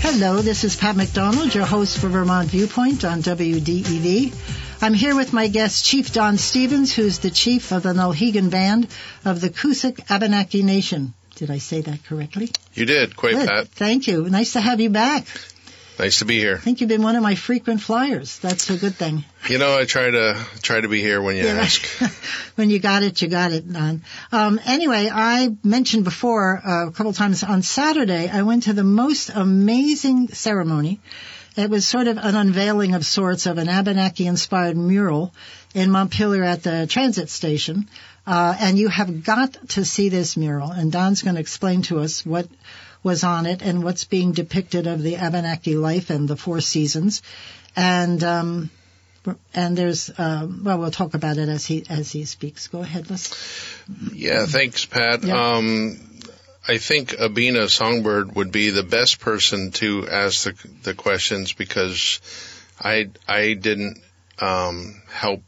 Hello, this is Pat McDonald, your host for Vermont Viewpoint on WDEV. I'm here with my guest, Chief Don Stevens, who's the chief of the Nulhegan Band of the Coosuk Abenaki Nation. Did I say that correctly? You did, quite. Pat. Thank you. Nice to have you back. Nice to be here. I think you've been one of my frequent flyers. That's a good thing. You know, I try to try to be here when you Yeah. ask. when you got it, you got it, Don. Um, anyway, I mentioned before uh, a couple times on Saturday, I went to the most amazing ceremony. It was sort of an unveiling of sorts of an Abenaki-inspired mural in Montpelier at the transit station. Uh, and you have got to see this mural, and Don's going to explain to us what was on it and what's being depicted of the Abenaki life and the four seasons. And um, and there's um, well, we'll talk about it as he as he speaks. Go ahead, let's. Yeah, thanks, Pat. Yeah. Um, I think Abina Songbird would be the best person to ask the the questions because I I didn't um, help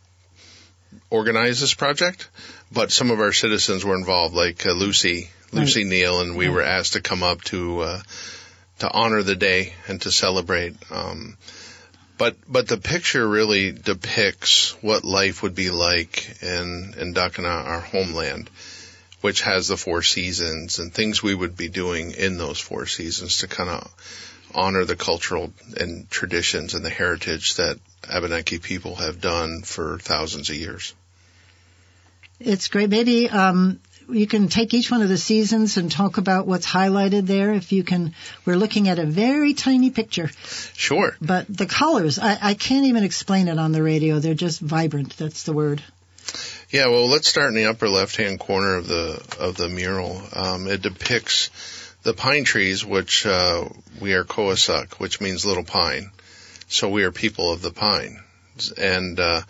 organize this project, but some of our citizens were involved, like uh, Lucy Lucy Neal, and we Right. were asked to come up to uh, to honor the day and to celebrate. Um, but but the picture really depicts what life would be like in in Ndakinna, our homeland, which has the four seasons and things we would be doing in those four seasons to kind of honor the cultural and traditions and the heritage that Abenaki people have done for thousands of years. It's great. Maybe um, you can take each one of the seasons and talk about what's highlighted there. If you can, we're looking at a very tiny picture, Sure. but the colors, I, I can't even explain it on the radio. They're just vibrant. That's the word. Yeah, well, let's start in the upper left-hand corner of the of the mural. Um, it depicts the pine trees, which uh, we are Coosuk, which means little pine. So we are people of the pine, and uh,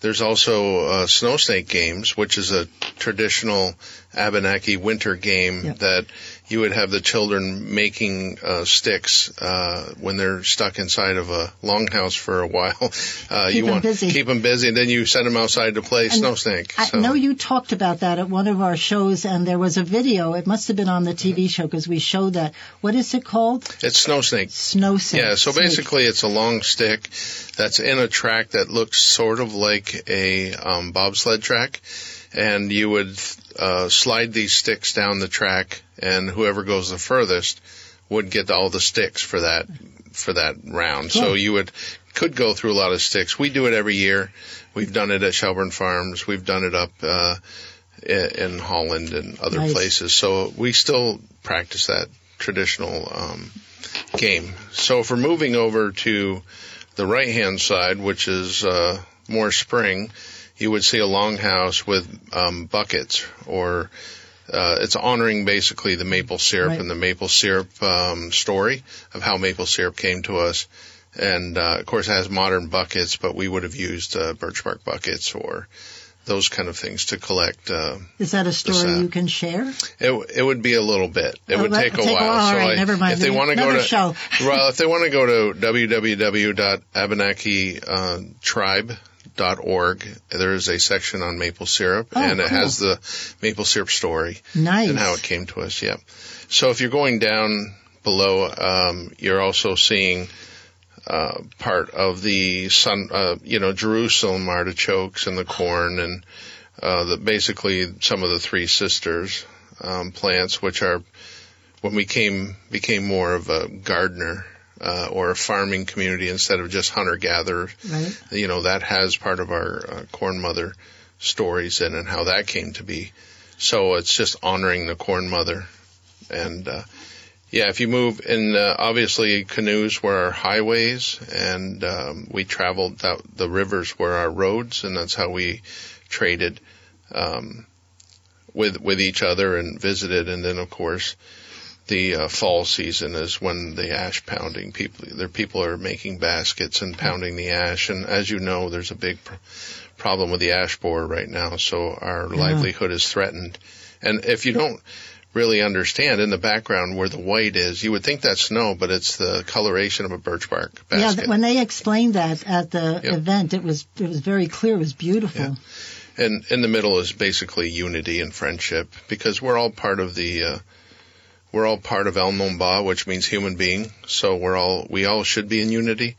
there's also uh, snow snake games, which is a traditional Abenaki winter game that you would have the children making uh, sticks uh, when they're stuck inside of a longhouse for a while. Uh, Keep you want busy. keep them busy, and then you send them outside to play snow snake. I So- know you talked about that at one of our shows, and there was a video. It must have been on the TV show because we showed that. What is it called? It's snow snake. Snow snake. Yeah, so snake. basically it's a long stick that's in a track that looks sort of like a um, bobsled track, and you would uh, slide these sticks down the track, and whoever goes the furthest would get all the sticks for that for that round. So you would could go through a lot of sticks. We do it every year. We've done it at Shelburne Farms. We've done it up uh, in Holland and other Nice. places. So we still practice that traditional um, game. So if we're moving over to the right hand side, which is uh, more spring, you would see a longhouse with um, buckets or uh, it's honoring basically the maple syrup Right. and the maple syrup um, story of how maple syrup came to us. And uh, of course, it has modern buckets, but we would have used uh, birch bark buckets or those kind of things to collect. Uh, Is that a story you can share? it it would be a little bit. It Oh, would take a take a while. while. All so right, I- never mind. If they want to go to show. well, if they want to go to www.abenaki.tribe.org, there is a section on maple syrup, Oh, and it cool. has the maple syrup story Nice. and how it came to us. Yeah. So if you're going down below, um, you're also seeing. Uh, part of the sun, uh, you know, Jerusalem artichokes and the corn and uh, the basically some of the three sisters um, plants, which are when we came became more of a gardener uh, or a farming community instead of just hunter gatherer. Right. You know that has part of our uh, corn mother stories in and how that came to be. So it's just honoring the corn mother, and uh, yeah, if you move in, uh, obviously canoes were our highways, and um, we traveled out the rivers were our roads, and that's how we traded um, with with each other and visited. And then of course the uh, fall season is when the ash pounding people there people are making baskets and pounding the ash and as you know there's a big pr- problem with the ash borer right now so our Yeah. livelihood is threatened and if you don't really understand in the background where the white is you would think that's snow but it's the coloration of a birch bark Yeah, basket th- when they explained that at the Yep. event, it was it was very clear. It was beautiful. Yeah. and in the middle is basically unity and friendship because we're all part of the uh, we're all part of El Nomba, which means human being. So we're all we all should be in unity,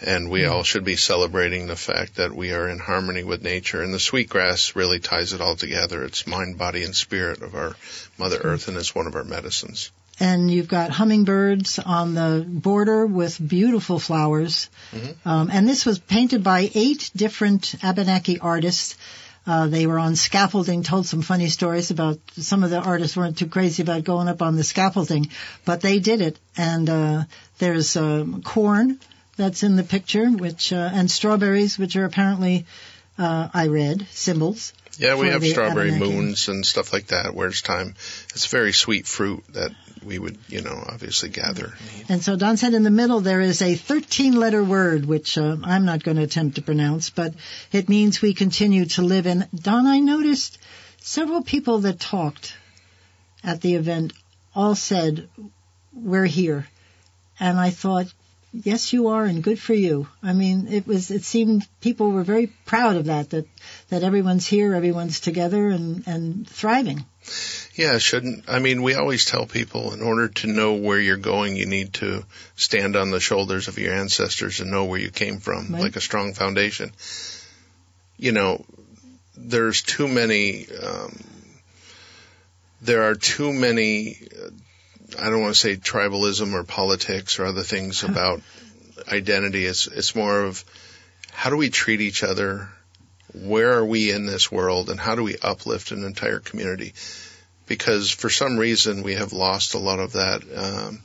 and we all should be celebrating the fact that we are in harmony with nature. And the sweetgrass really ties it all together. It's mind, body, and spirit of our Mother Earth, and it's one of our medicines. and you've got hummingbirds on the border with beautiful flowers. Mm-hmm. Um, and this was painted by eight different Abenaki artists. Uh, they were on scaffolding, told some funny stories about some of the artists weren't too crazy about going up on the scaffolding, but they did it. And uh, there's um, corn that's in the picture, which uh, and strawberries, which are apparently uh, I read symbols. Yeah, we have strawberry moons and stuff like that where it's time. It's very sweet fruit that we would, you know, obviously gather. And so Don said in the middle there is a 13 letter word, which uh, I'm not going to attempt to pronounce, but it means we continue to live in. Don, I noticed several people that talked at the event all said, we're here. And I thought, yes, you are, and good for you. I mean, it was, it seemed people were very proud of that, that, that everyone's here, everyone's together and, and thriving. Yeah, shouldn't. I mean, we always tell people in order to know where you're going, you need to stand on the shoulders of your ancestors and know where you came from, Right. like a strong foundation. You know, there's too many, um, there are too many, uh, I don't want to say tribalism or politics or other things about identity. It's, it's more of how do we treat each other? Where are we in this world and how do we uplift an entire community? because for some reason we have lost a lot of that um,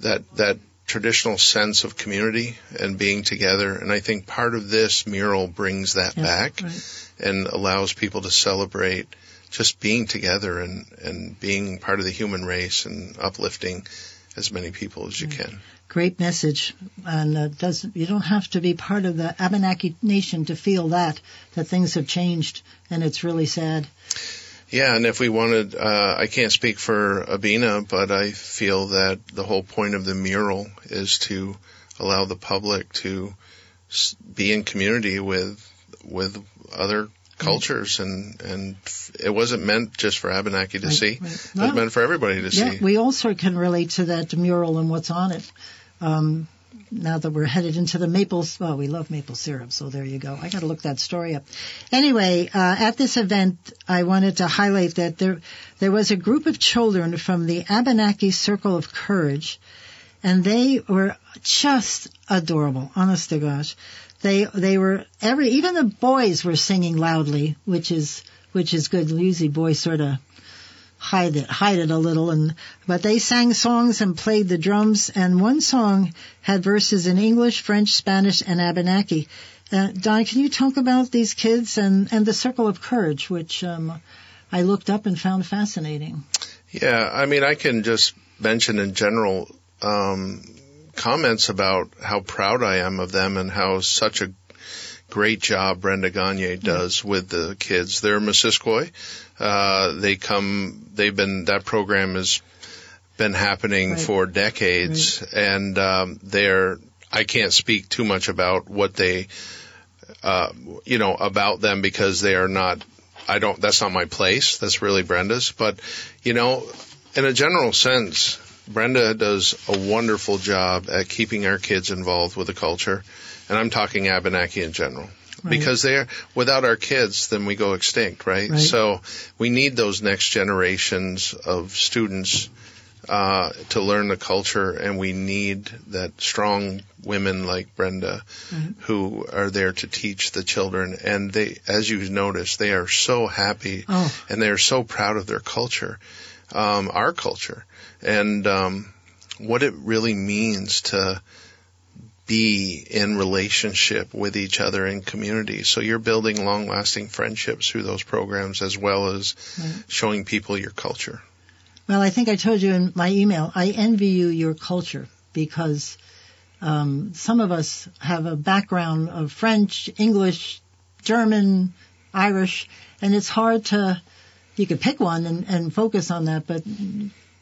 that that traditional sense of community and being together. And I think part of this mural brings that Yeah, back right. and allows people to celebrate just being together and and being part of the human race and uplifting as many people as you can. Great message, and uh, does you don't have to be part of the Abenaki nation to feel that that things have changed, and it's really sad. Yeah, and if we wanted, uh, I can't speak for Abina, but I feel that the whole point of the mural is to allow the public to be in community with with other cultures, and and it wasn't meant just for Abenaki to Right, see; right. it was meant for everybody to Yeah, see. we also can relate to that mural and what's on it. Um, now that we're headed into the maples well, we love maple syrup, so there you go. I got to look that story up. Anyway, uh, at this event, I wanted to highlight that there there was a group of children from the Abenaki Circle of Courage, and they were just adorable. Honest to gosh, they they were every even the boys were singing loudly, which is which is good. Usually boys sort of hide it hide it a little and but they sang songs and played the drums and one song had verses in English, French, Spanish and Abenaki. Uh, Don, can you talk about these kids and and the Circle of Courage, which um, I looked up and found fascinating. Yeah, I mean, I can just mention in general um, comments about how proud I am of them and how such a great job Brenda Gagne does with the kids. They're Missisquoi. Uh, they come. They've been that program has been happening Right. for decades, and um, they're. I can't speak too much about what they, uh, you know, about them because they are not. I don't. That's not my place. That's really Brenda's. But you know, in a general sense, Brenda does a wonderful job at keeping our kids involved with the culture, and I'm talking Abenaki in general. Right. Because they're without our kids, then we go extinct, right? Right. So we need those next generations of students uh, to learn the culture, and we need that strong women like Brenda who are there to teach the children. And they, as you notice, they are so happy Oh. and they are so proud of their culture, um, our culture, and um, what it really means to be in relationship with each other in community. So you're building long lasting friendships through those programs as well as Right. showing people your culture. Well, I think I told you in my email, I envy you your culture because um, some of us have a background of French, English, German, Irish, and it's hard to, you could pick one and, and focus on that, but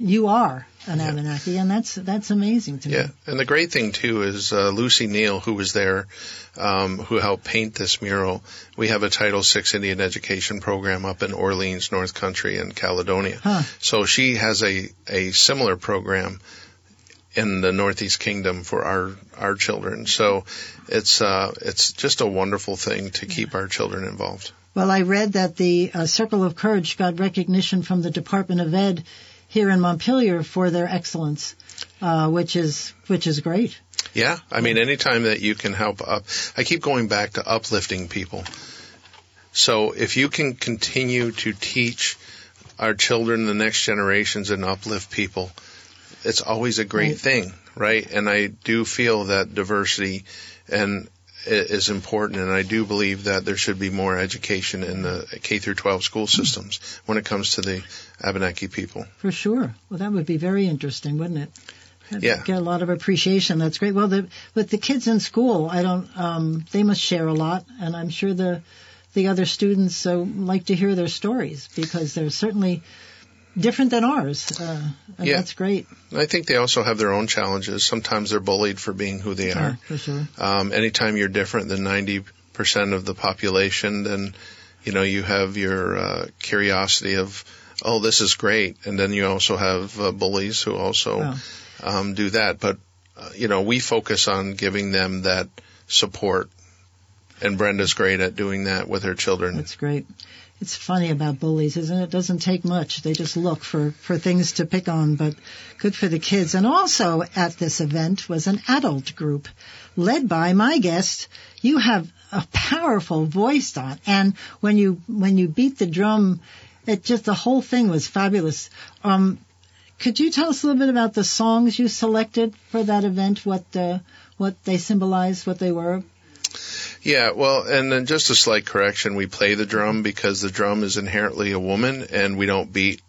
you are an Yeah. Abenaki, and that's that's amazing to me. Yeah, and the great thing too is uh, Lucy Neal, who was there, um, who helped paint this mural. We have a Title VI Indian education program up in Orleans, North Country, in Caledonia. Huh. So she has a a similar program in the Northeast Kingdom for our our children. So it's uh, it's just a wonderful thing to keep our children involved. Well, I read that the uh, Circle of Courage got recognition from the Department of Ed here in Montpelier for their excellence, uh, which is which is great. Yeah, I mean, anytime that you can help up, I keep going back to uplifting people. So if you can continue to teach our children, the next generations, and uplift people, it's always a great Right. thing, right? And I do feel that diversity and is important, and I do believe that there should be more education in the K through 12 school systems when it comes to the Abenaki people. For sure. Well, that would be very interesting, wouldn't it? I'd Yeah. Get a lot of appreciation. That's great. Well, the, with the kids in school, I don't. Um, they must share a lot, and I'm sure the the other students uh, like to hear their stories because they're certainly different than ours, uh, and Yeah. that's great. I think they also have their own challenges. Sometimes they're bullied for being who they are. Yeah, for sure. Um, anytime you're different than 90% of the population, then, you know, you have your uh, curiosity of, oh, this is great. And then you also have uh, bullies who also Wow. um, do that. But, uh, you know, we focus on giving them that support. And Brenda's great at doing that with her children. That's great. It's funny about bullies, isn't it? It doesn't take much. They just look for, for things to pick on, but good for the kids. And also at this event was an adult group led by my guest. You have a powerful voice, Don. And when you, when you beat the drum, it just, the whole thing was fabulous. Um, could you tell us a little bit about the songs you selected for that event? What, uh, what they symbolized, what they were? Yeah, well, and then just a slight correction. We play the drum because the drum is inherently a woman and we don't beat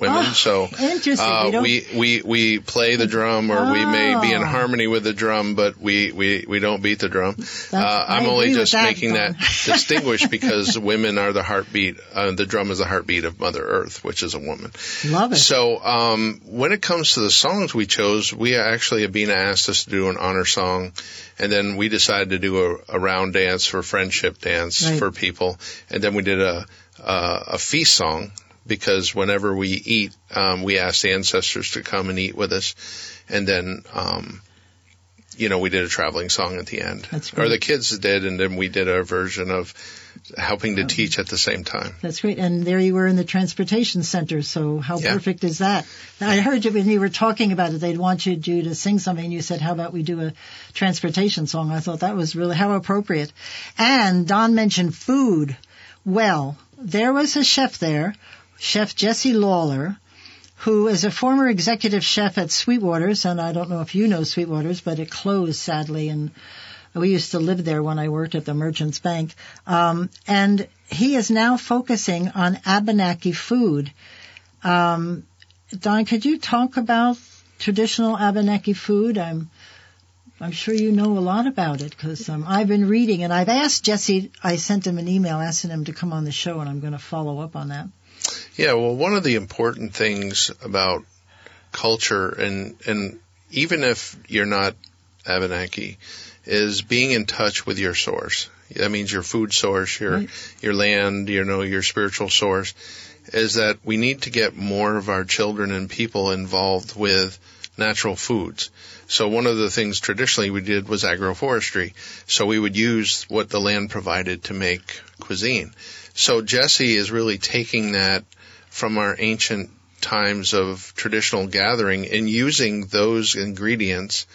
women. Oh, so uh, we, we, we play the drum or we may be in Oh. harmony with the drum, but we, we, we don't beat the drum. Uh, I'm only just that, making that distinguish because women are the heartbeat, uh, the drum is the heartbeat of Mother Earth, which is a woman. Love it. So um, when it comes to the songs we chose, we actually Abina asked us to do an honor song, and then we decided to do a, a round dance for friendship dance Right. for people, and then we did a a, a feast song because whenever we eat, um, we ask the ancestors to come and eat with us, and then. Um, you know, we did a traveling song at the end, That's or the kids did, and then we did our version of helping to teach at the same time. That's great. And there you were in the transportation center. So how Yeah. perfect is that? I heard you when you were talking about it. They'd want you to sing something. And you said, "How about we do a transportation song?" I thought that was really how appropriate. And Don mentioned food. Well, there was a chef there, Chef Jesse Lawyer, who is a former executive chef at Sweetwater's, and I don't know if you know Sweetwater's, but it closed sadly, and we used to live there when I worked at the Merchants Bank. Um, and he is now focusing on Abenaki food. Um, Don, could you talk about traditional Abenaki food? I'm I'm sure you know a lot about it because um, I've been reading and I've asked Jesse. I sent him an email asking him to come on the show, and I'm going to follow up on that. Yeah, well, one of the important things about culture, and and even if you're not Abenaki, is being in touch with your source. That means your food source, your Right. your land, you know, your spiritual source. Is that we need to get more of our children and people involved with natural foods. So one of the things traditionally we did was agroforestry. So we would use what the land provided to make cuisine. So Jesse is really taking that from our ancient times of traditional gathering and using those ingredients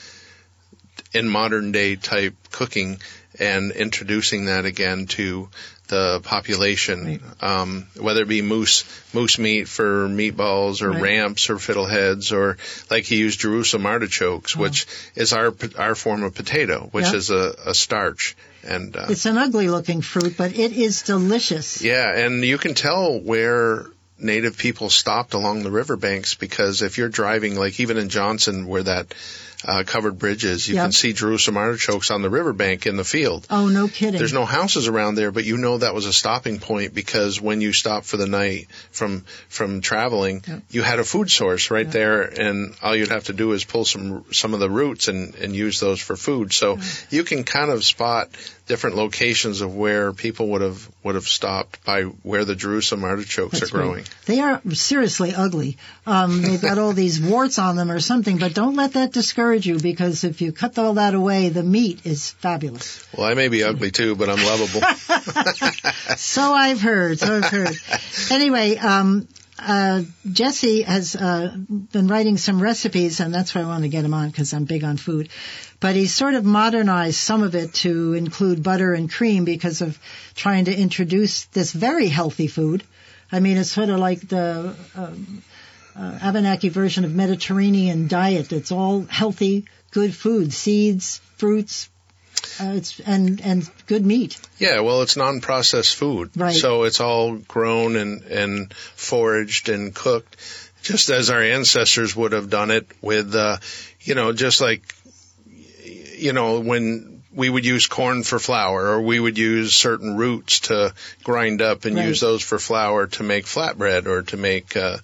in modern day type cooking and introducing that again to the population, um, whether it be moose moose meat for meatballs or Right. ramps or fiddleheads or like he used Jerusalem artichokes, which is our our form of potato, which is a, a starch. And uh, It's an ugly looking fruit, but it is delicious. yeah, and you can tell where native people stopped along the riverbanks because if you're driving, like even in Johnson, where that uh, covered bridges. you Yep. can see Jerusalem artichokes on the riverbank in the field. Oh, no kidding. There's no houses around there, but you know that was a stopping point because when you stopped for the night from from traveling, Yep. you had a food source right there, and all you'd have to do is pull some some of the roots and and use those for food. So you can kind of spot different locations of where people would have would have stopped by where the Jerusalem artichokes That's are growing. great. They are seriously ugly. Um, they've got all these warts on them or something, but don't let that discourage you because if you cut all that away, the meat is fabulous. Well, I may be ugly too, but I'm lovable. So I've heard. So I've heard. Anyway, um, uh, Jesse has uh, been writing some recipes, and that's why I want to get him on because I'm big on food. But he's sort of modernized some of it to include butter and cream because of trying to introduce this very healthy food. I mean, it's sort of like the um, uh, Abenaki version of Mediterranean diet. It's all healthy, good food, seeds, fruits, uh, it's and and good meat. Yeah, well, it's non-processed food, Right. so it's all grown and and foraged and cooked, just as our ancestors would have done it with, uh, you know, just like, you know, when we would use corn for flour, or we would use certain roots to grind up and Right. use those for flour to make flatbread or to make. Uh,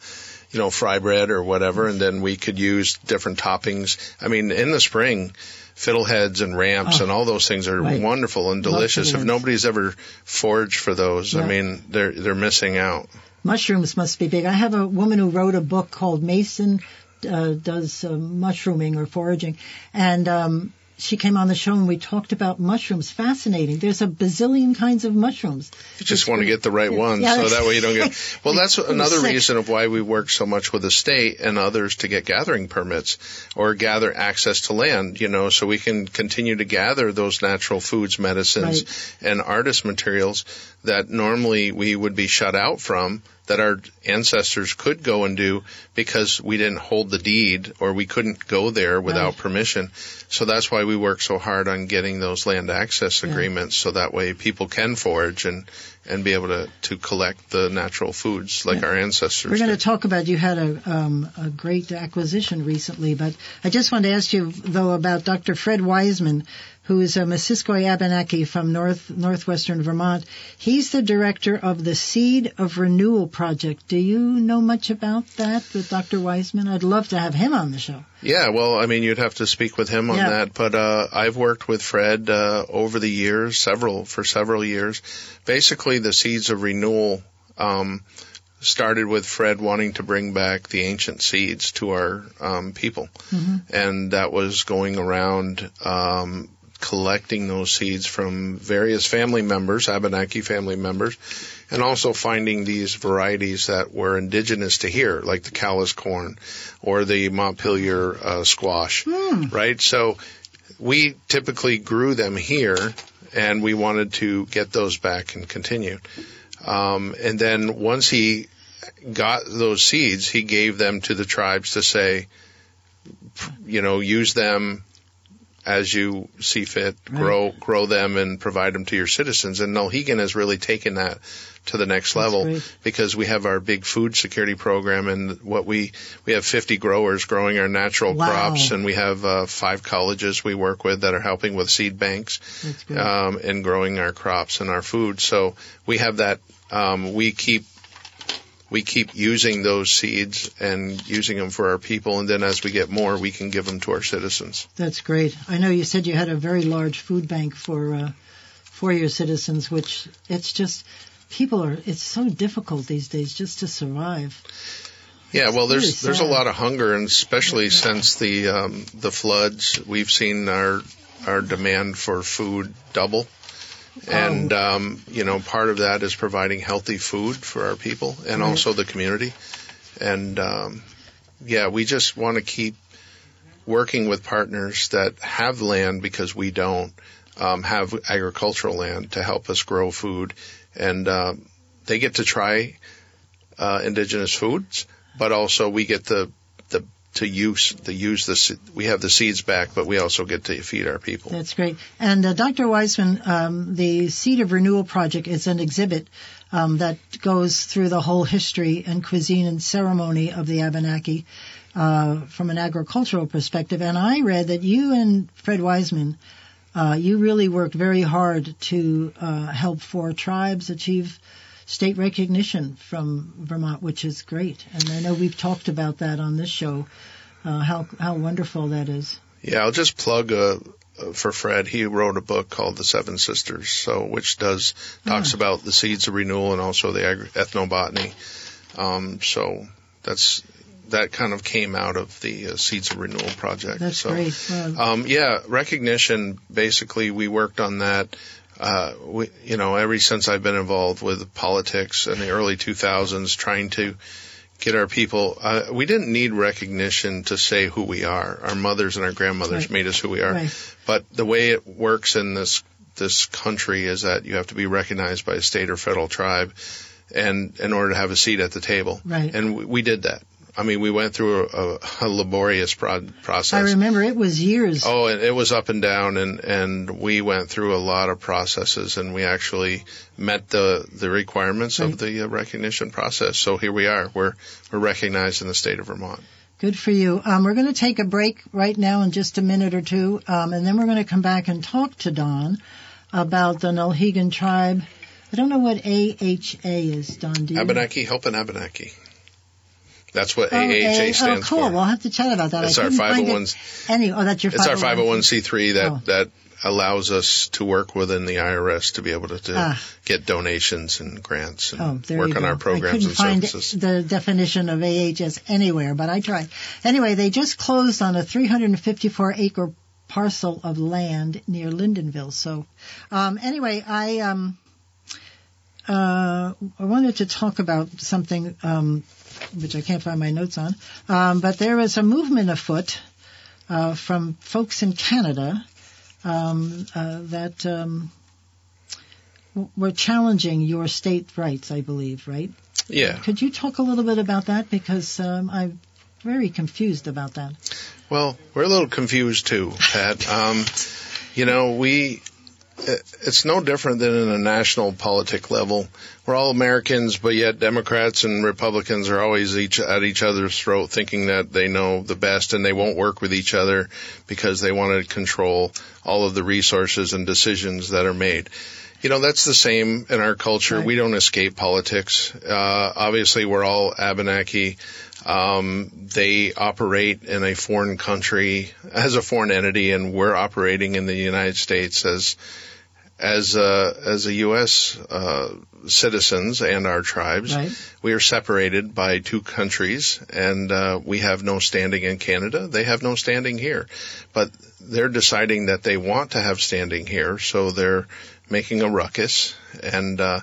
you know, fry bread or whatever, and then we could use different toppings. I mean, in the spring, fiddleheads and ramps Oh, and all those things are right. wonderful and delicious. If nobody's ever foraged for those, Yeah. I mean, they're they're missing out. Mushrooms must be big. I have a woman who wrote a book called Mason uh, does uh, mushrooming or foraging, and um, she came on the show and we talked about mushrooms. Fascinating. There's a bazillion kinds of mushrooms. You just want to get the right one, Yeah, so that way you don't get. Well, that's another reason of why we work so much with the state and others to get gathering permits or gather access to land. You know, so we can continue to gather those natural foods, medicines, and artist materials that normally we would be shut out from. That our ancestors could go and do because we didn't hold the deed or we couldn't go there without Right. permission. So that's why we work so hard on getting those land access Yeah. agreements so that way people can forage and and be able to, to collect the natural foods like Yeah. our ancestors We're going to talk about you had a um, a great acquisition recently, but I just want to ask you though about Dr. Fred Wiseman, who is a Missisquoi Abenaki from north northwestern Vermont. He's the director of the Seed of Renewal Project. Do you know much about that with Dr. Wiseman? I'd love to have him on the show. Yeah, well, I mean, you'd have to speak with him on Yeah. that, but uh, I've worked with Fred uh, over the years, several for several years. Basically, the seeds of renewal um, started with Fred wanting to bring back the ancient seeds to our um, people, and that was going around. Um, collecting those seeds from various family members, Abenaki family members, and also finding these varieties that were indigenous to here, like the Calais corn or the Montpelier uh, squash, right? So we typically grew them here, and we wanted to get those back and continue. Um, and then once he got those seeds, he gave them to the tribes to say, you know, use them as you see fit, grow grow them and provide them to your citizens. And Nulhegan has really taken that to the next level great. because we have our big food security program and what we we have 50 growers growing our natural Wow. crops and we have uh, five colleges we work with that are helping with seed banks That's um, in growing our crops and our food. So we have that. Um, we keep we keep using those seeds and using them for our people, and then as we get more, we can give them to our citizens. That's great. I know you said you had a very large food bank for uh, for your citizens, which it's just people are. It's so difficult these days just to survive. Yeah, well, there's there's a lot of hunger, and especially since the um, the floods, we've seen our our demand for food double. And um, you know, part of that is providing healthy food for our people and Right. also the community. And um, yeah, we just want to keep working with partners that have land because we don't um, have agricultural land to help us grow food, and um, they get to try uh, indigenous foods, but also we get the to use the use the we have the seeds back, but we also get to feed our people. That's great. And uh, Dr. Wiseman, um, the Seed of Renewal Project is an exhibit um, that goes through the whole history and cuisine and ceremony of the Abenaki uh, from an agricultural perspective. And I read that you and Fred Wiseman, uh, you really worked very hard to uh, help four tribes achieve state recognition from Vermont, which is great. And I know we've talked about that on this show, uh, how how wonderful that is. Yeah, I'll just plug uh, for Fred. He wrote a book called The Seven Sisters, so which does talks Ah. about the seeds of renewal and also the agri- ethnobotany. Um, so that's that kind of came out of the uh, Seeds of Renewal project. That's so, great. Um, yeah, recognition. Basically, we worked on that. Uh, we, you know, ever since I've been involved with politics in the early 2000s, trying to get our people. Uh, we didn't need recognition to say who we are. Our mothers and our grandmothers Right. made us who we are. Right. But the way it works in this this country is that you have to be recognized by a state or federal tribe, and in order to have a seat at the table. Right. And we, we did that. I mean, we went through a, a laborious prod, process. I remember it was years. Oh, and it was up and down, and and we went through a lot of processes, and we actually met the the requirements Right. of the uh, recognition process. So here we are. We're we're recognized in the state of Vermont. Good for you. Um, we're going to take a break right now in just a minute or two, um, and then we're going to come back and talk to Don about the Nulhegan tribe. I don't know what AHA is, Don. Do you? Abenaki, helping Abenaki. That's what Oh, AHA A- stands oh, cool. for. We'll have to chat about that. It's I our couldn't find 501 Any, oh, that's your It's our 501. 501c3 that Oh. that allows us to work within the IRS to be able to, to Ah. get donations and grants and Oh, work on our programs I couldn't find services. the definition of AHS anywhere, but I tried. Anyway, they just closed on a 354 acre parcel of land near Lyndonville. So, um, anyway, I um, uh, I wanted to talk about something um, which I can't find my notes on, um, but there is a movement afoot uh, from folks in Canada um, uh, that. Um, w- were challenging your state rights, I believe, right? Yeah. Could you talk a little bit about that? Because um, I'm very confused about that. Well, we're a little confused too, Pat. Um, you know, we, it's no different than in a national politic level. We're all Americans, but yet Democrats and Republicans are always each at each other's throat thinking that they know the best and they won't work with each other because they want to control all of the resources and decisions that are made. You know, that's the same in our culture. Right. We don't escape politics. Uh, obviously we're all Abenaki. Um, they operate in a foreign country as a foreign entity, and we're operating in the United States as as a, as a U.S. Uh, citizens and our tribes. Right. We are separated by two countries, and uh, we have no standing in Canada. They have no standing here, but they're deciding that they want to have standing here, so they're making a ruckus and. Uh,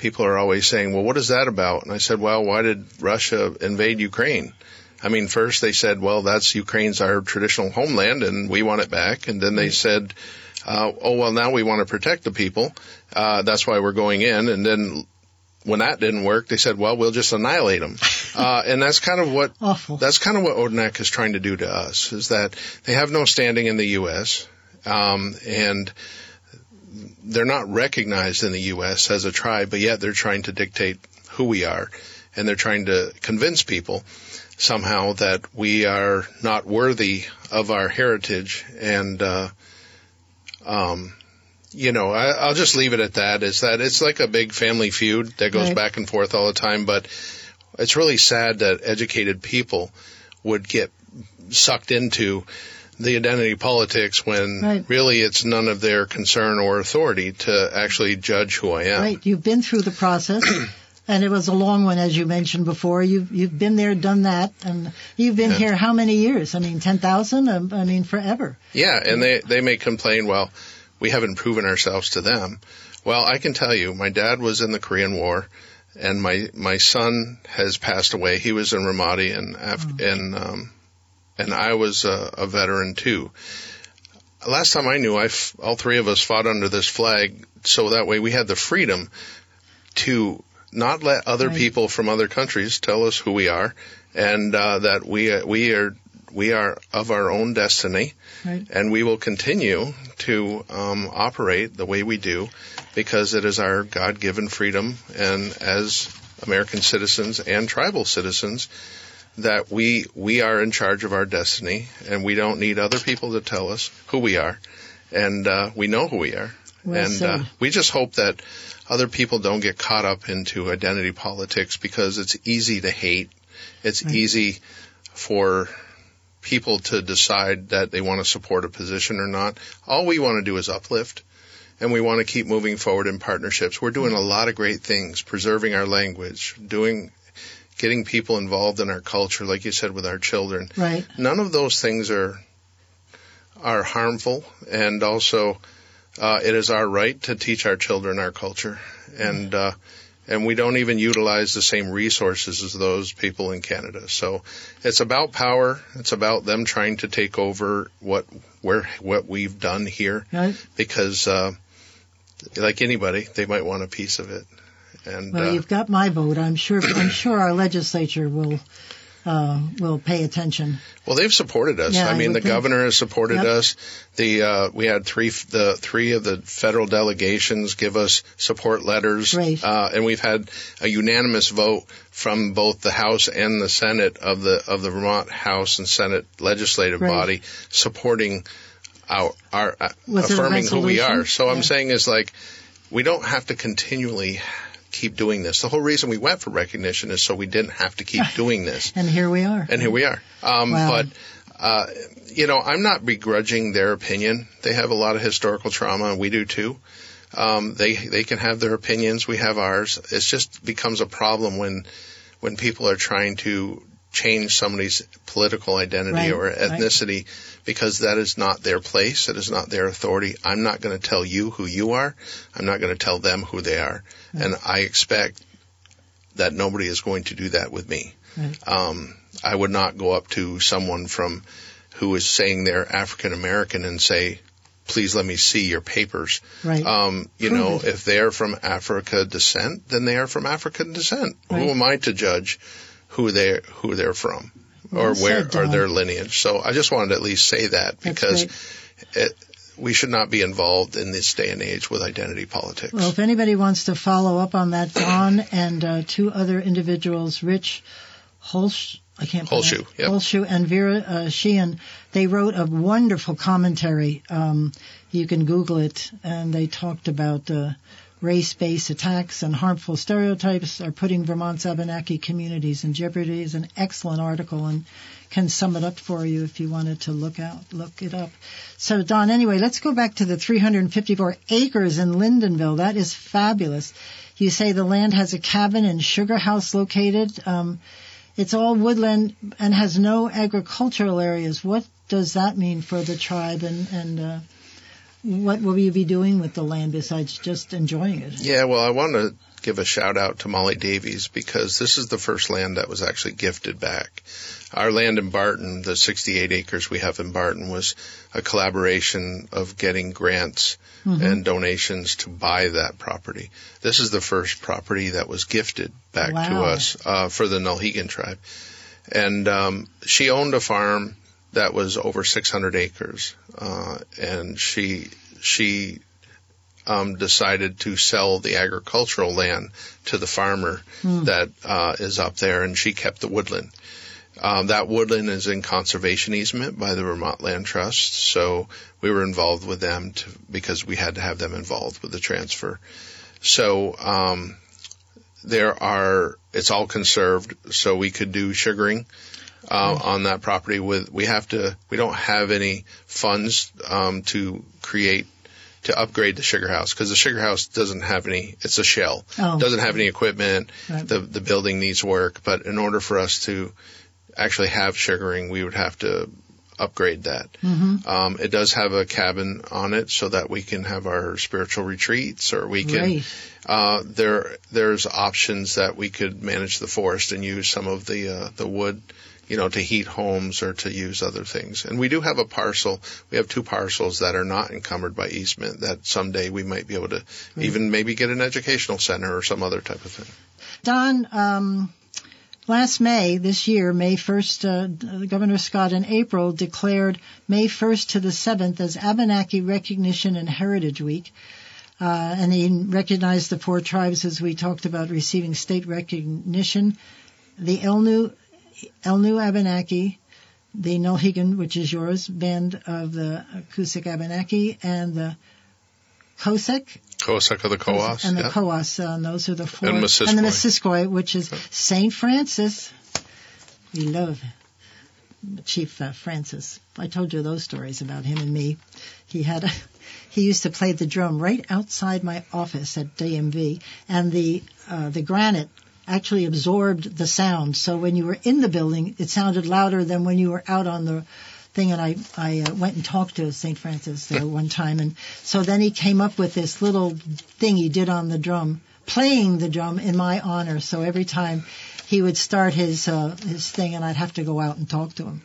people are always saying, well, what is that about? And I said, well, why did Russia invade Ukraine? I mean, first they said, well, that's Ukraine's our traditional homeland and we want it back. And then they said, uh, oh, well, now we want to protect the people. Uh, that's why we're going in. And then when that didn't work, they said, well, we'll just annihilate them. Uh, and that's kind of what Awful. that's kind of what Odanak is trying to do to us is that they have no standing in the U.S. Um, and they're not recognized in the U.S. as a tribe, but yet they're trying to dictate who we are, and they're trying to convince people somehow that we are not worthy of our heritage. And uh, um, you know, I, I'll just leave it at that. Is that it's like a big family feud that goes Right. back and forth all the time, but it's really sad that educated people would get sucked into the identity politics when Right. really it's none of their concern or authority to actually judge who I am. Right. You've been through the process. And it was a long one, as you mentioned before. You've you've been there, done that, and you've been Yeah. here how many years? I mean, ten thousand. I mean, forever. Yeah, and they they may complain, well, we haven't proven ourselves to them. Well, I can tell you, my dad was in the Korean War, and my my son has passed away. He was in Ramadi, and Af- and um, and I was a, a veteran too. Last time I knew, I f- all three of us fought under this flag, so that way we had the freedom to not let other Right. people from other countries tell us who we are, and uh, that we uh, we are we are of our own destiny, Right. and we will continue to um, operate the way we do because it is our God-given freedom, and as American citizens and tribal citizens, that we we are in charge of our destiny, and we don't need other people to tell us who we are, and uh, we know who we are, Well and uh, we just hope that other people don't get caught up into identity politics because it's easy to hate. It's Right. easy for people to decide that they want to support a position or not. All we want to do is uplift and we want to keep moving forward in partnerships. We're doing a lot of great things, preserving our language, doing getting people involved in our culture like you said with our children. Right. None of those things are are harmful and also uh, it is our right to teach our children our culture and uh, and we don't even utilize the same resources as those people in Canada. So it's about power. It's about them trying to take over what where what we've done here Right. because uh, like anybody, they might want a piece of it. And Well, uh, you've got my vote. I'm sure. I'm sure our legislature will uh, will pay attention. Well, they've supported us. Yeah, I I mean, would the think. governor has supported Yep. us. The uh, we had three the three of the federal delegations give us support letters, Right. uh, and we've had a unanimous vote from both the House and the Senate of the of the Vermont House and Senate legislative Right. body supporting our our uh, Was it a affirming who we are. So Yeah. I'm saying is like we don't have to continually keep doing this. The whole reason we went for recognition is so we didn't have to keep doing this And here we are. and here we are. Um, Wow. But uh, you know, I'm not begrudging their opinion. They have a lot of historical trauma, and we do too. Um, they they can have their opinions. We have ours. It just becomes a problem when when people are trying to change somebody's political identity Right, or right. ethnicity because that is not their place. It is not their authority. I'm not going to tell you who you are. I'm not going to tell them who they are. And I expect that nobody is going to do that with me. Right. Um, I would not go up to someone from who is saying they're African American and say, please let me see your papers. Right. Um, you know, if they're from Africa descent, then they are from African descent. Right. Who am I to judge who they who they're from or where said, or their lineage? So I just wanted to at least say that because it, we should not be involved in this day and age with identity politics. Well, if anybody wants to follow up on that, Don and uh, two other individuals, Rich Holsh, I can't Holschuh, yep. Holschuh and Vera uh, Sheehan, they wrote a wonderful commentary. Um, you can Google it, and they talked about uh, race-based attacks and harmful stereotypes are putting Vermont's Abenaki communities in jeopardy. Is an excellent article and can sum it up for you if you wanted to look out, look it up. So, Don, anyway, let's go back to the 354 acres in Lyndonville. That is fabulous. You say the land has a cabin and sugar house located. Um, it's all woodland and has no agricultural areas. What does that mean for the tribe and, and uh, what will you be doing with the land besides just enjoying it? Yeah, well, I want to give a shout out to Molly Davies because this is the first land that was actually gifted back. Our land in Barton, the 68 acres we have in Barton, was a collaboration of getting grants and donations to buy that property. This is the first property that was gifted back to us uh, for the Nulhegan tribe. And um, she owned a farm that was over 600 acres, uh, and she she um, decided to sell the agricultural land to the farmer that uh, is up there, and she kept the woodland. Um, that woodland is in conservation easement by the Vermont Land Trust, so we were involved with them to, because we had to have them involved with the transfer. So um, there are, it's all conserved, so we could do sugaring uh, on that property. With we have to, we don't have any funds um, to create to upgrade the sugar house because the sugar house doesn't have any. It's a shell. Oh. Doesn't have any equipment. Right. The the building needs work, but in order for us to actually have sugaring, we would have to upgrade that. Mm-hmm. Um, it does have a cabin on it so that we can have our spiritual retreats, or we can. Great. Uh, there there's options that we could manage the forest and use some of the uh, the wood you know, to heat homes or to use other things. And we do have a parcel. We have two parcels that are not encumbered by easement that someday we might be able to even maybe get an educational center or some other type of thing. Don, um, last May, this year, May 1st, uh, Governor Scott in April declared May 1st to the 7th as Abenaki Recognition and Heritage Week. Uh, and he recognized the four tribes as we talked about receiving state recognition. The Elnu, Elnu Abenaki, the Nulhegan, which is yours, band of the Kusik Abenaki, and the Kosek. Kosek of the Coas. And the yeah. Uh, and those are the four. And Missisquoi. And the Missisquoi, which is St. Francis. We love Chief uh, Francis. I told you those stories about him and me. He had a, he used to play the drum right outside my office at DMV, and the uh, the granite actually absorbed the sound. So when you were in the building, it sounded louder than when you were out on the thing. And I I uh, went and talked to St. Francis there one time, and so then he came up with this little thing he did on the drum, playing the drum in my honor. So every time he would start his uh, his thing, and I'd have to go out and talk to him.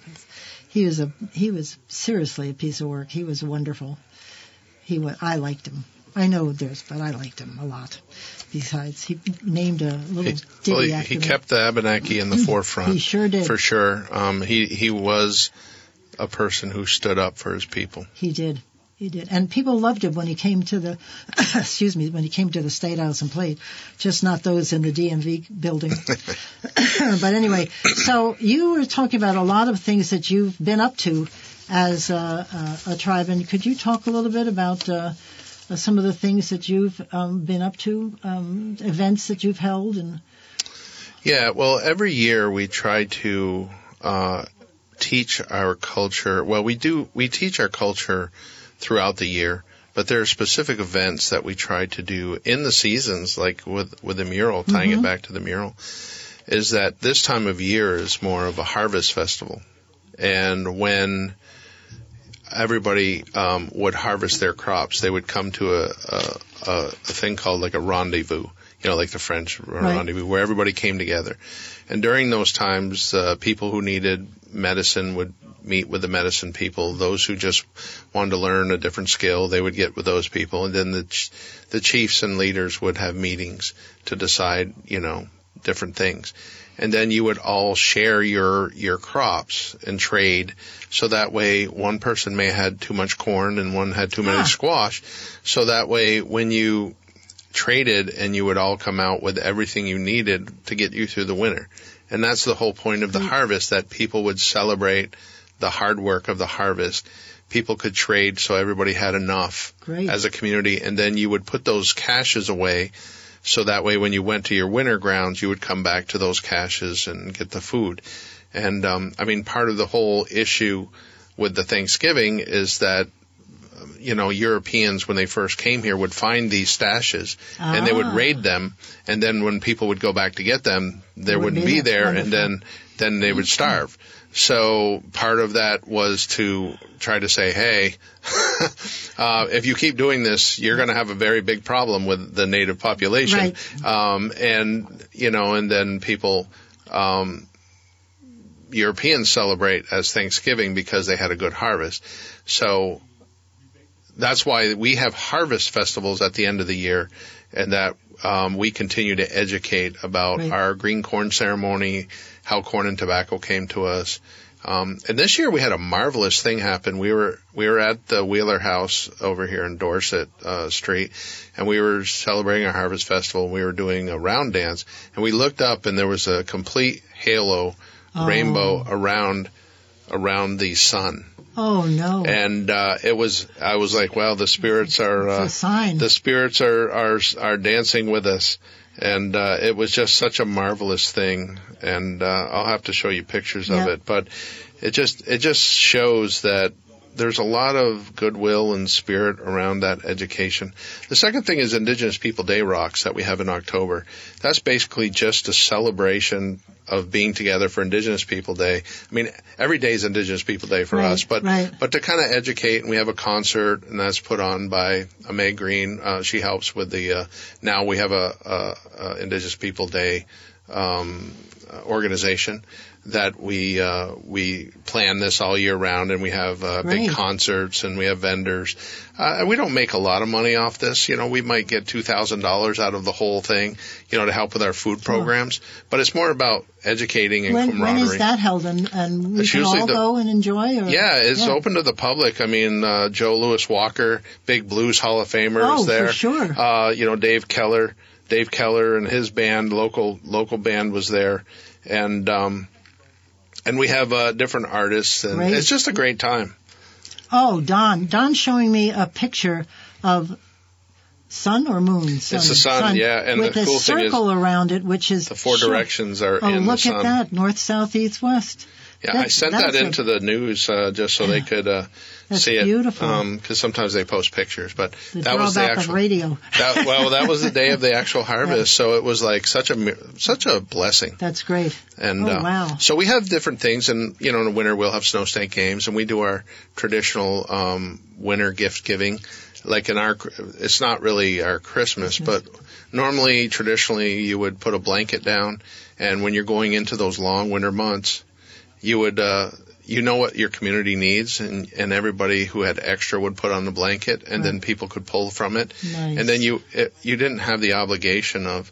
He was a he was seriously a piece of work. He was wonderful. He was I liked him. I know there's, but I liked him a lot. Besides, he named a little He, well, he, he kept the Abenaki in the forefront. He sure did. For sure. Um, he, he was a person who stood up for his people. He did. He did. And people loved him when he came to the, excuse me, when he came to the State House and played. Just not those in the DMV building. but anyway, so you were talking about a lot of things that you've been up to as a, a, a tribe. And could you talk a little bit about uh, uh, some of the things that you've um, been up to, um, events that you've held? and Yeah, well, every year we try to uh, teach our culture. Well, we do. We teach our culture throughout the year, but there are specific events that we try to do in the seasons, like with with the mural, tying it back to the mural. Is that this time of year is more of a harvest festival, and when everybody um, would harvest their crops, they would come to a, a, a, thing called like a rendezvous, you know, like the French rendezvous, where everybody came together. And during those times, uh, people who needed medicine would meet with the medicine people. Those who just wanted to learn a different skill, they would get with those people. And then the ch- the chiefs and leaders would have meetings to decide, you know, different things. And then you would all share your your crops and trade, so that way one person may have had too much corn and one had too many Ah. squash. So that way when you traded and you would all come out with everything you needed to get you through the winter. And that's the whole point of the harvest that people would celebrate the hard work of the harvest. People could trade so everybody had enough Great. as a community and then you would put those caches away so that way when you went to your winter grounds you would come back to those caches and get the food. And um I mean part of the whole issue with the Thanksgiving is that um, you know, Europeans when they first came here would find these stashes and they would Ah. raid them and then when people would go back to get them there wouldn't wouldn't be be there. there and then then they would starve. So part of that was to try to say, hey, uh, if you keep doing this, you're going to have a very big problem with the native population. Right. Um, and you know, and then people, um, Europeans celebrate as Thanksgiving because they had a good harvest. So that's why we have harvest festivals at the end of the year, and that um, we continue to educate about Right. our green corn ceremony, how corn and tobacco came to us. Um, and this year we had a marvelous thing happen. We were we were at the Wheeler House over here in Dorset uh, Street, and we were celebrating our harvest festival. We were doing a round dance, and we looked up, and there was a complete halo Oh. rainbow around around the sun Oh no! and uh, it was I was like, well, the spirits are uh, the spirits are are are dancing with us, and uh, it was just such a marvelous thing. And uh, I'll have to show you pictures of it, but it just it just shows that there's a lot of goodwill and spirit around that education. The second thing is Indigenous People Day Rocks that we have in October. That's basically just a celebration of being together for Indigenous People Day. I mean, every day is Indigenous People Day for Right, us, but right. but to kind of educate, and we have a concert, and that's put on by uh, May Green. Uh, she helps with the. Uh, now we have a, a, a Indigenous People Day um, organization that we uh, we plan this all year round, and we have uh, big concerts and we have vendors. Uh, we don't make a lot of money off this. You know, we might get two thousand dollars out of the whole thing. You know, to help with our food programs. But it's more about educating and When, camaraderie. when is that held? And, and we It's can all the- go and enjoy? Or? Yeah, it's Yeah. open to the public. I mean, uh, Joe Louis Walker, big blues Hall of Famer, Oh, is there. sure. Uh, you know, Dave Keller, Dave Keller and his band, local local band, was there, and um, and we have uh, different artists, and it's just a great time. Oh, Don. Don's showing me a picture of sun or moon? Sun, the sun, yeah, and with the a cool thing is circle around it, which is The four directions are Oh, in look the sun. at that! North, south, east, west. Yeah, I sent that that's a- into the news uh, just so they could uh, That's see it. beautiful. Because sometimes they post pictures, but that was the actual. radio. that, well, that was the day of the actual harvest, so it was like such a such a blessing. That's great. And Oh, uh, wow. so we have different things, and you know, in the winter we'll have snow snake games, and we do our traditional um, winter gift giving. Like in our, it's not really our Christmas, but normally, traditionally, you would put a blanket down, and when you're going into those long winter months, you would, uh, you know what your community needs, and and everybody who had extra would put on the blanket, and then people could pull from it, Nice. and then you it, you didn't have the obligation of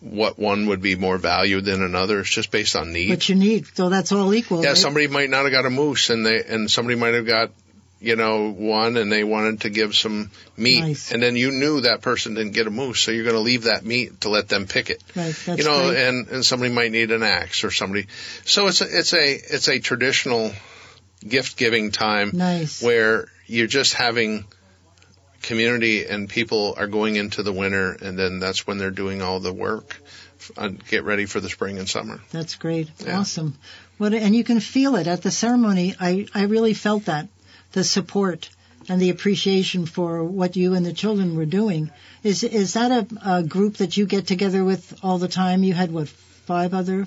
what one would be more valued than another. It's just based on need. But you need, so that's all equal. yeah, right? somebody might not have got a moose, and they and somebody might have got you know one, and they wanted to give some meat, Nice. and then you knew that person didn't get a moose, so you're going to leave that meat to let them pick it. Right, that's you know, great. and and somebody might need an axe or somebody. So it's a, it's a it's a traditional gift giving time Nice. where you're just having community and people are going into the winter and then that's when they're doing all the work uh, get ready for the spring and summer That's great. Yeah. Awesome. What and you can feel it at the ceremony. I I really felt that the support and the appreciation for what you and the children were doing. Is is that a, a group that you get together with all the time? You had what five other,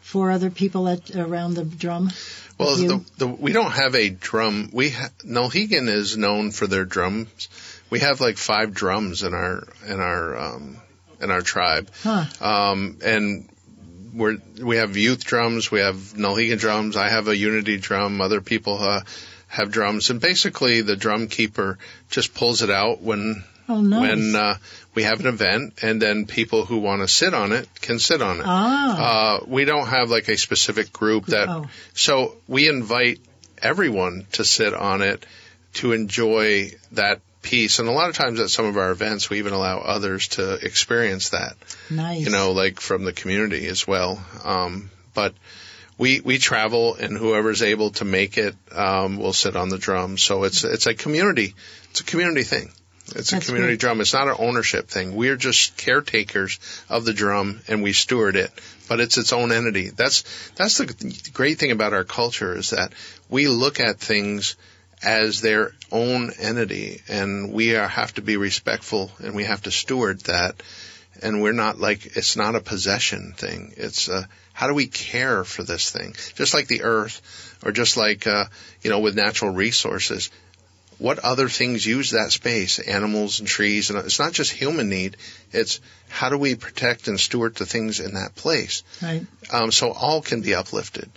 four other people at around the drum. well the, the, we don't have a drum we ha- Nulhegan is known for their drums we have like five drums in our in our um in our tribe Huh. um and we're we have youth drums, we have Nulhegan drums. I have a unity drum. Other people uh, have drums, and basically the drum keeper just pulls it out when Oh, nice. when uh, we have an event, and then people who want to sit on it can sit on it. ah. Uh, we don't have like a specific group that, Oh. so we invite everyone to sit on it to enjoy that piece. And a lot of times at some of our events, we even allow others to experience that nice. you know, like from the community as well. Um, but we we travel, and whoever's able to make it um, will sit on the drum. So it's it's a community. It's a community thing. It's That's a community great. drum. It's not an ownership thing. We're just caretakers of the drum, and we steward it. But it's its own entity. That's that's the great thing about our culture is that we look at things as their own entity, and we are, have to be respectful, and we have to steward that and we're not like it's not a possession thing. It's uh, how do we care for this thing? Just like the earth, or just like uh, you know with natural resources. What other things use that space? Animals and trees, and it's not just human need. It's how do we protect and steward the things in that place, Right. um, so all can be uplifted,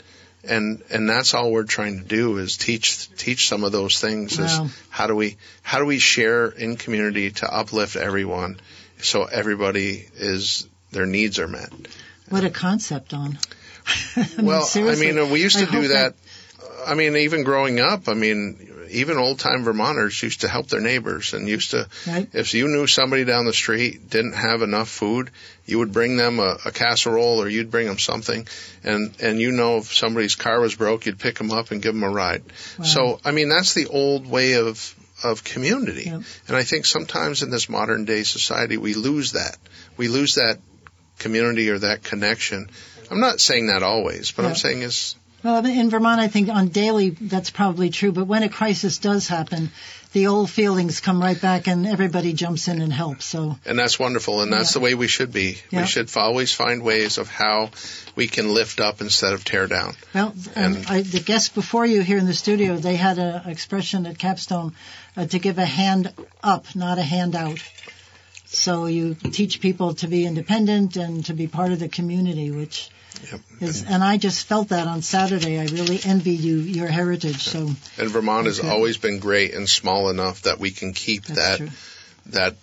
and and that's all we're trying to do is teach teach some of those things. Wow. Is how do we how do we share in community to uplift everyone, so everybody is their needs are met. What a concept on. I mean, well, I mean, uh, we used I to do hope that. I mean, even growing up, I mean, even old time Vermonters used to help their neighbors and used to, Right. if you knew somebody down the street didn't have enough food, you would bring them a, a casserole or you'd bring them something. And, and you know, if somebody's car was broke, you'd pick them up and give them a ride. Wow. So, I mean, that's the old way of, of community. And I think sometimes in this modern day society, we lose that. We lose that community or that connection. I'm not saying that always, but Yeah. I'm saying is Well, in Vermont, I think on daily that's probably true. But when a crisis does happen, the old feelings come right back, and everybody jumps in and helps. So and that's wonderful, and that's Yeah. the way we should be. Yeah. We should always find ways of how we can lift up instead of tear down. Well, and And- I, the guests before you here in the studio, they had an expression at Capstone uh, to give a hand up, not a hand out. So you teach people to be independent and to be part of the community, which Yep. is, and I just felt that on Saturday. I really envy you, your heritage. So And Vermont has always been great and small enough that we can keep that's that true. that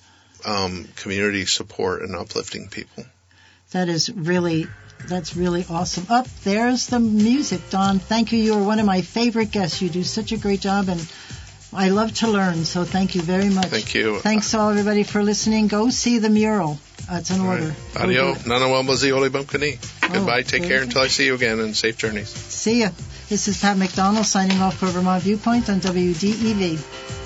um, community support and uplifting people. That is really, that's really awesome. Up there's the music, Don. Thank you. You are one of my favorite guests. You do such a great job, and I love to learn. So thank you very much. Thank you. Thanks to all everybody for listening. Go see the mural. Uh, That's an order. Go do Adio, it. nana wambazi ole bumkani. Oh, Goodbye. Take care until I see you again, and safe journeys. See ya. This is Pat McDonald signing off for Vermont Viewpoint on WDEV.